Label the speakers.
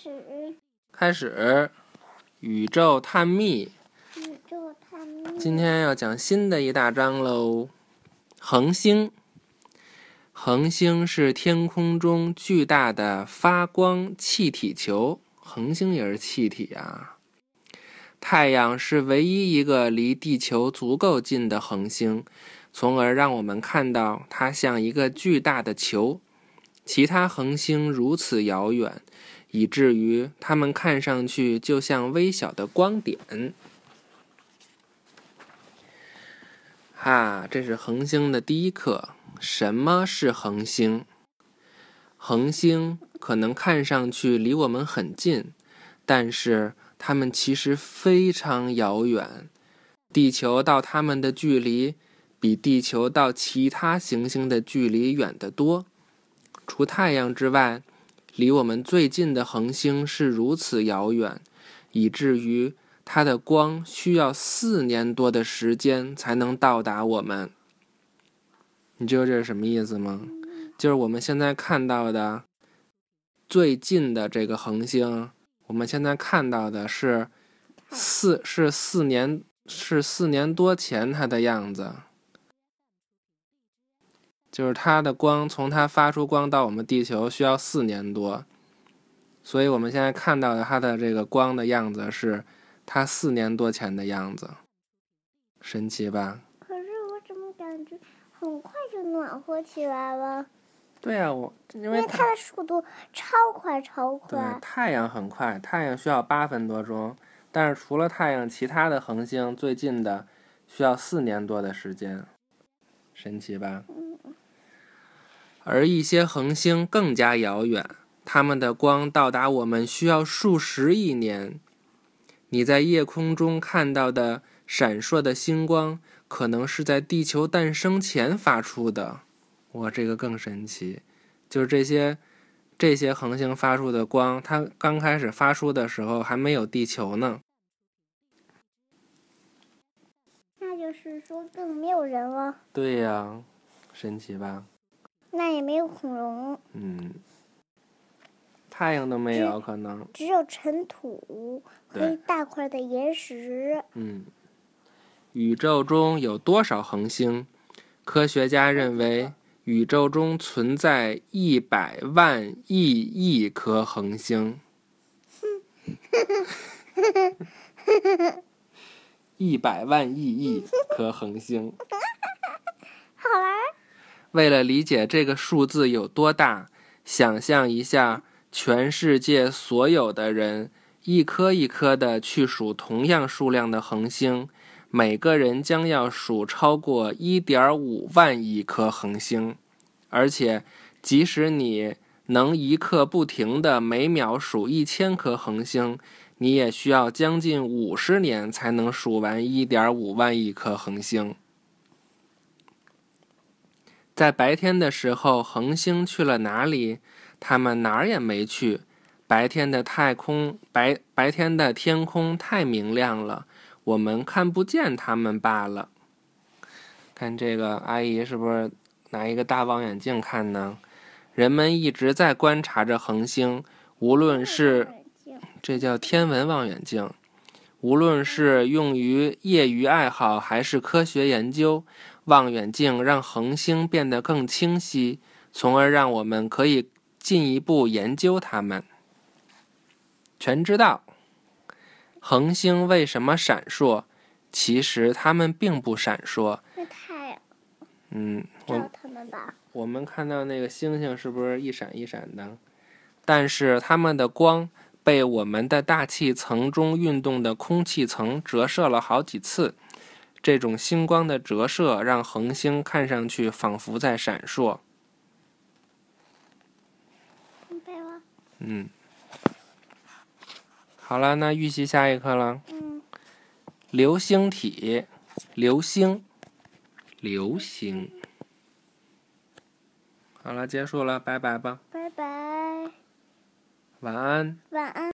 Speaker 1: 始
Speaker 2: 开始宇宙探秘。
Speaker 1: 宇宙探秘。
Speaker 2: 今天要讲新的一大章喽。恒星，恒星是天空中巨大的发光气体球。恒星也是气体啊。太阳是唯一一个离地球足够近的恒星，从而让我们看到它像一个巨大的球。其他恒星如此遥远，以至于它们看上去就像微小的光点。哈，这是恒星的第一课。什么是恒星？恒星可能看上去离我们很近，但是它们其实非常遥远。地球到它们的距离，比地球到其他行星的距离远得多。除太阳之外，离我们最近的恒星是如此遥远，以至于它的光需要四年多的时间才能到达我们。你知道这是什么意思吗？就是我们现在看到的最近的这个恒星，我们现在看到的是四是四年是四年多前它的样子。就是它的光从它发出光到我们地球需要四年多，所以我们现在看到的它的这个光的样子是它四年多前的样子，神奇吧？
Speaker 1: 可是我怎么感觉很快就暖和起来了？
Speaker 2: 对呀，我因为
Speaker 1: 它的速度超快超
Speaker 2: 对
Speaker 1: 快。
Speaker 2: 太阳很快，太阳需要八分多钟，但是除了太阳，其他的恒星最近的需要四年多的时间，神奇吧？而一些恒星更加遥远，它们的光到达我们需要数十亿年。你在夜空中看到的闪烁的星光，可能是在地球诞生前发出的。哇，这个更神奇，就是这些这些恒星发出的光，它刚开始发出的时候还没有地球呢。
Speaker 1: 那就是说更没有人了，
Speaker 2: 对呀，神奇吧？
Speaker 1: 那也没有恐龙，
Speaker 2: 嗯，太阳都没有可能。
Speaker 1: 只有尘土和一大块的岩石。
Speaker 2: 嗯，宇宙中有多少恒星？科学家认为，宇宙中存在一百万亿亿颗恒星。一百万亿亿颗恒星。
Speaker 1: 好玩儿，
Speaker 2: 为了理解这个数字有多大，想象一下，全世界所有的人一颗一颗的去数同样数量的恒星，每个人将要数超过一点五万亿颗恒星，而且即使你能一刻不停的每秒数一千颗恒星，你也需要将近五十年才能数完1.5万亿颗恒星。在白天的时候，恒星去了哪里？它们哪儿也没去。白天的太空，白白天的天空太明亮了，我们看不见它们罢了。看这个阿姨是不是拿一个大望远镜看呢？人们一直在观察着恒星，无论是这叫天文望远镜，无论是用于业余爱好还是科学研究。望远镜让恒星变得更清晰，从而让我们可以进一步研究它们。全知道，恒星为什么闪烁？其实它们并不闪烁。
Speaker 1: 那太阳
Speaker 2: 嗯。我
Speaker 1: 们
Speaker 2: 看到那个星星是不是一闪一闪的？但是它们的光被我们的大气层中运动的空气层折射了好几次。这种星光的折射让恒星看上去仿佛在闪烁。嗯，好了，那预习下一课了。
Speaker 1: 嗯，
Speaker 2: 流星体，流星，流星。好了，结束了，拜拜吧，
Speaker 1: 拜拜，
Speaker 2: 晚安。
Speaker 1: 晚安。